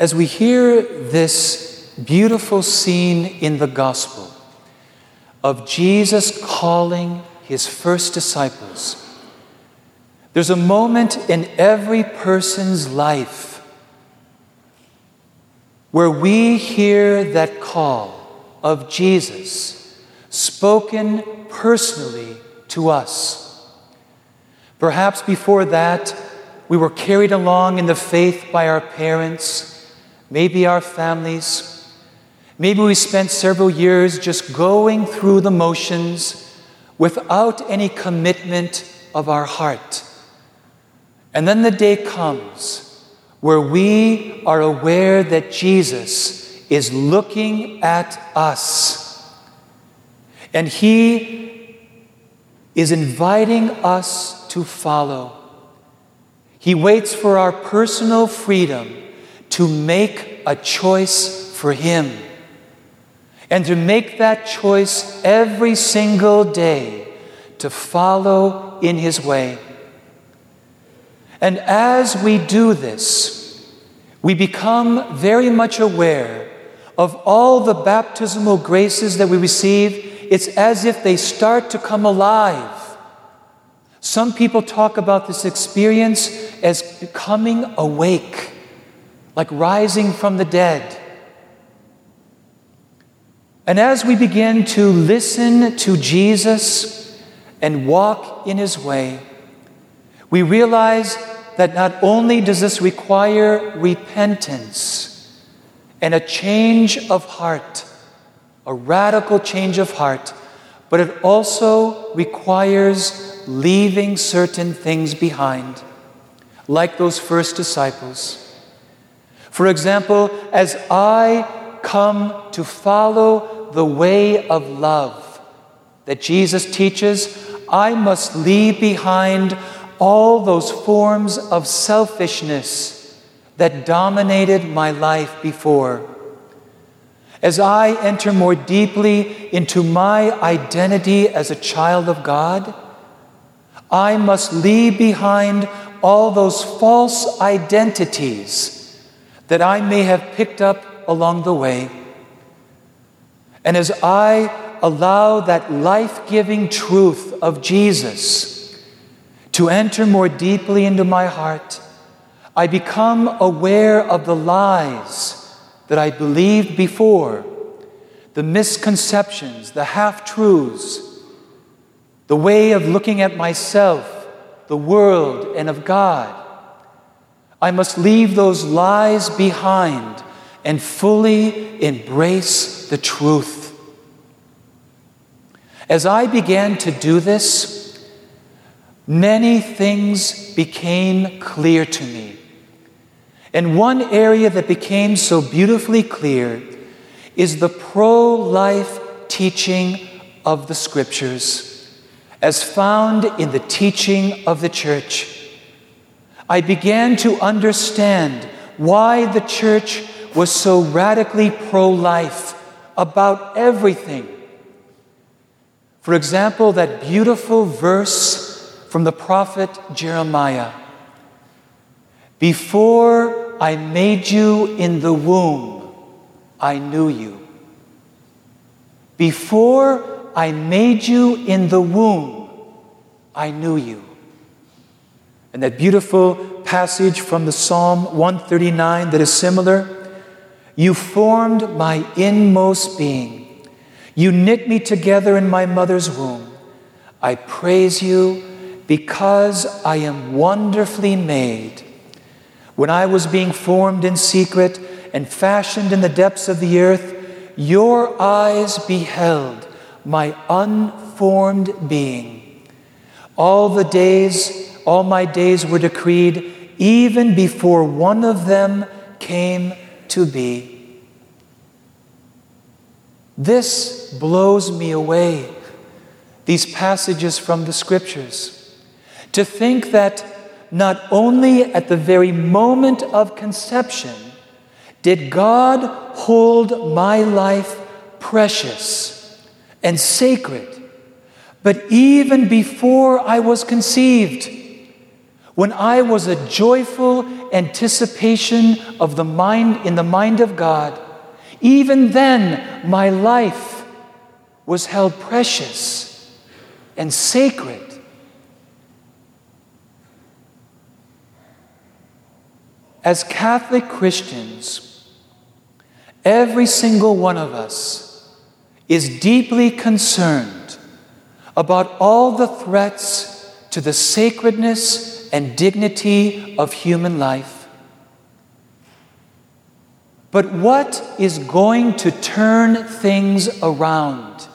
as we hear this beautiful scene in the gospel of Jesus calling his first disciples, there's a moment in every person's life where we hear that call of Jesus spoken personally to us. Perhaps before that, we were carried along in the faith by our parents, maybe our families. Maybe we spent several years just going through the motions without any commitment of our heart. And then the day comes where we are aware that Jesus is looking at us. And he is inviting us to follow. He waits for our personal freedom to make a choice for Him. And to make that choice every single day to follow in His way. And as we do this, we become very much aware of all the baptismal graces that we receive. It's as if they start to come alive. Some people talk about this experience as becoming awake, like rising from the dead. And as we begin to listen to Jesus and walk in his way, we realize that not only does this require repentance and a change of heart, a radical change of heart, but it also requires leaving certain things behind, like those first disciples. For example, as I come to follow the way of love that Jesus teaches, I must leave behind all those forms of selfishness that dominated my life before. As I enter more deeply into my identity as a child of God, I must leave behind all those false identities that I may have picked up along the way. And as I allow that life giving truth of Jesus, to enter more deeply into my heart, I become aware of the lies that I believed before, the misconceptions, the half truths, the way of looking at myself, the world, and of God. I must leave those lies behind and fully embrace the truth. As I began to do this, many things became clear to me. And one area that became so beautifully clear is the pro life teaching of the scriptures, as found in the teaching of the church. I began to understand why the church was so radically pro life about everything. For example, that beautiful verse from the prophet Jeremiah Before I made you in the womb, I knew you. Before I made you in the womb, I knew you. And that beautiful passage from the Psalm 139 that is similar You formed my inmost being. You knit me together in my mother's womb. I praise you because I am wonderfully made. When I was being formed in secret and fashioned in the depths of the earth, your eyes beheld my unformed being. All the days, all my days were decreed, even before one of them came to be. This blows me away, these passages from the scriptures. To think that not only at the very moment of conception did God hold my life precious and sacred, but even before I was conceived, when I was a joyful anticipation of the mind in the mind of God, even then my life was held precious and sacred. As Catholic Christians, every single one of us is deeply concerned about all the threats to the sacredness and dignity of human life. But what is going to turn things around?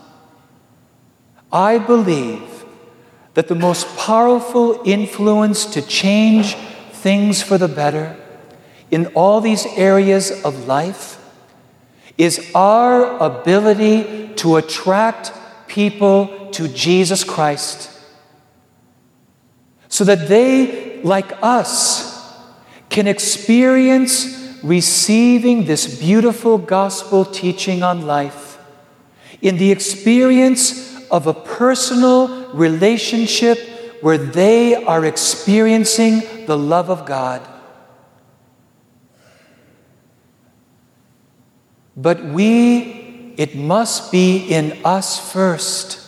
I believe that the most powerful influence to change things for the better in all these areas of life is our ability to attract people to Jesus Christ so that they, like us, can experience receiving this beautiful gospel teaching on life in the experience of a personal relationship where they are experiencing the love of God. But we, it must be in us first.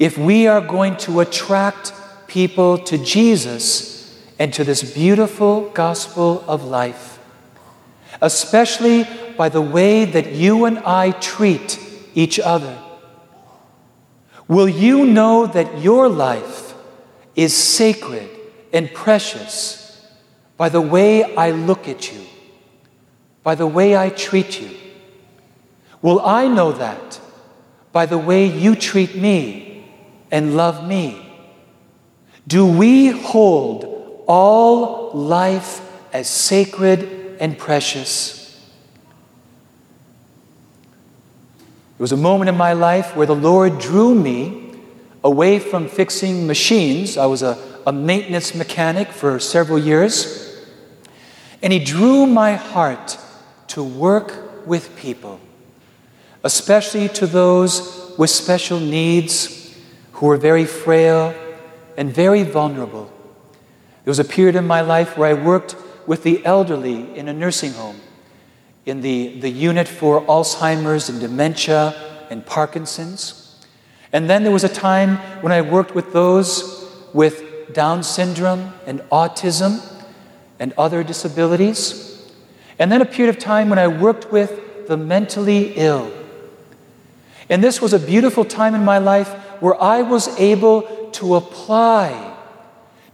If we are going to attract people to Jesus and to this beautiful gospel of life, especially by the way that you and I treat each other. Will you know that your life is sacred and precious by the way I look at you, by the way I treat you? Will I know that by the way you treat me and love me? Do we hold all life as sacred and precious? There was a moment in my life where the Lord drew me away from fixing machines. I was a, a maintenance mechanic for several years. And He drew my heart to work with people, especially to those with special needs who were very frail and very vulnerable. There was a period in my life where I worked with the elderly in a nursing home in the, the unit for Alzheimer's and dementia and Parkinson's. And then there was a time when I worked with those with Down syndrome and autism and other disabilities. And then a period of time when I worked with the mentally ill. And this was a beautiful time in my life where I was able to apply,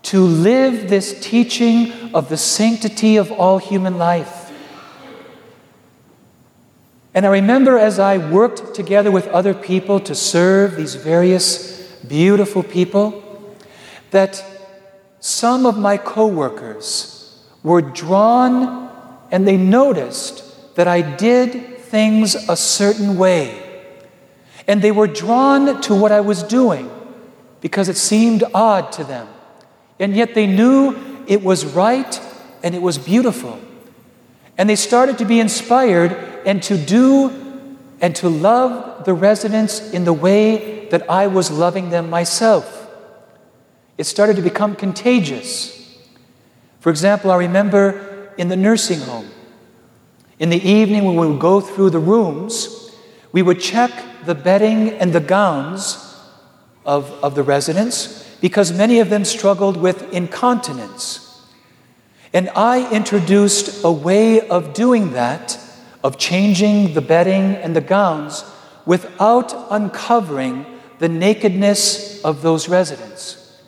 to live this teaching of the sanctity of all human life. And I remember as I worked together with other people to serve these various beautiful people, that some of my coworkers were drawn and they noticed that I did things a certain way. And they were drawn to what I was doing because it seemed odd to them. And yet they knew it was right and it was beautiful. And they started to be inspired and to do and to love the residents in the way that I was loving them myself. It started to become contagious. For example, I remember in the nursing home, in the evening when we would go through the rooms, we would check the bedding and the gowns of, of the residents because many of them struggled with incontinence. And I introduced a way of doing that of changing the bedding and the gowns without uncovering the nakedness of those residents,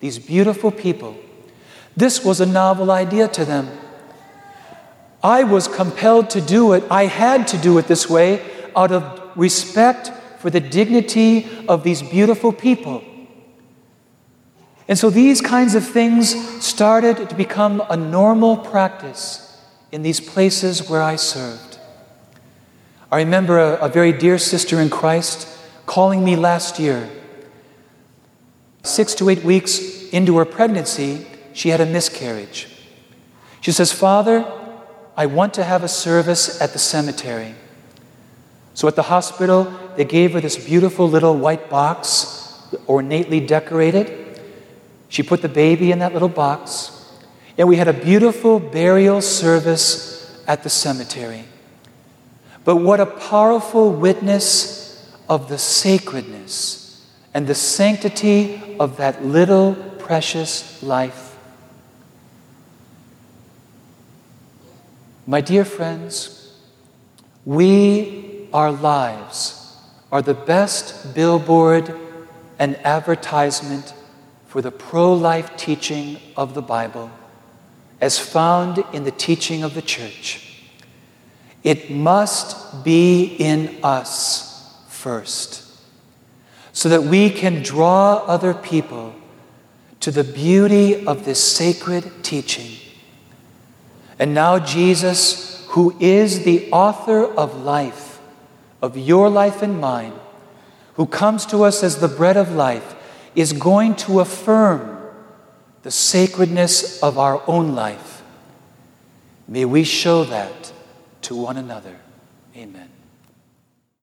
these beautiful people. This was a novel idea to them. I was compelled to do it, I had to do it this way out of respect for the dignity of these beautiful people. And so these kinds of things started to become a normal practice in these places where I served. I remember a, a very dear sister in Christ calling me last year. Six to eight weeks into her pregnancy, she had a miscarriage. She says, Father, I want to have a service at the cemetery. So at the hospital, they gave her this beautiful little white box, ornately decorated. She put the baby in that little box. And we had a beautiful burial service at the cemetery. But what a powerful witness of the sacredness and the sanctity of that little precious life. My dear friends, we, our lives, are the best billboard and advertisement for the pro life teaching of the Bible as found in the teaching of the church. It must be in us first, so that we can draw other people to the beauty of this sacred teaching. And now, Jesus, who is the author of life, of your life and mine, who comes to us as the bread of life, is going to affirm the sacredness of our own life. May we show that to one another. Amen.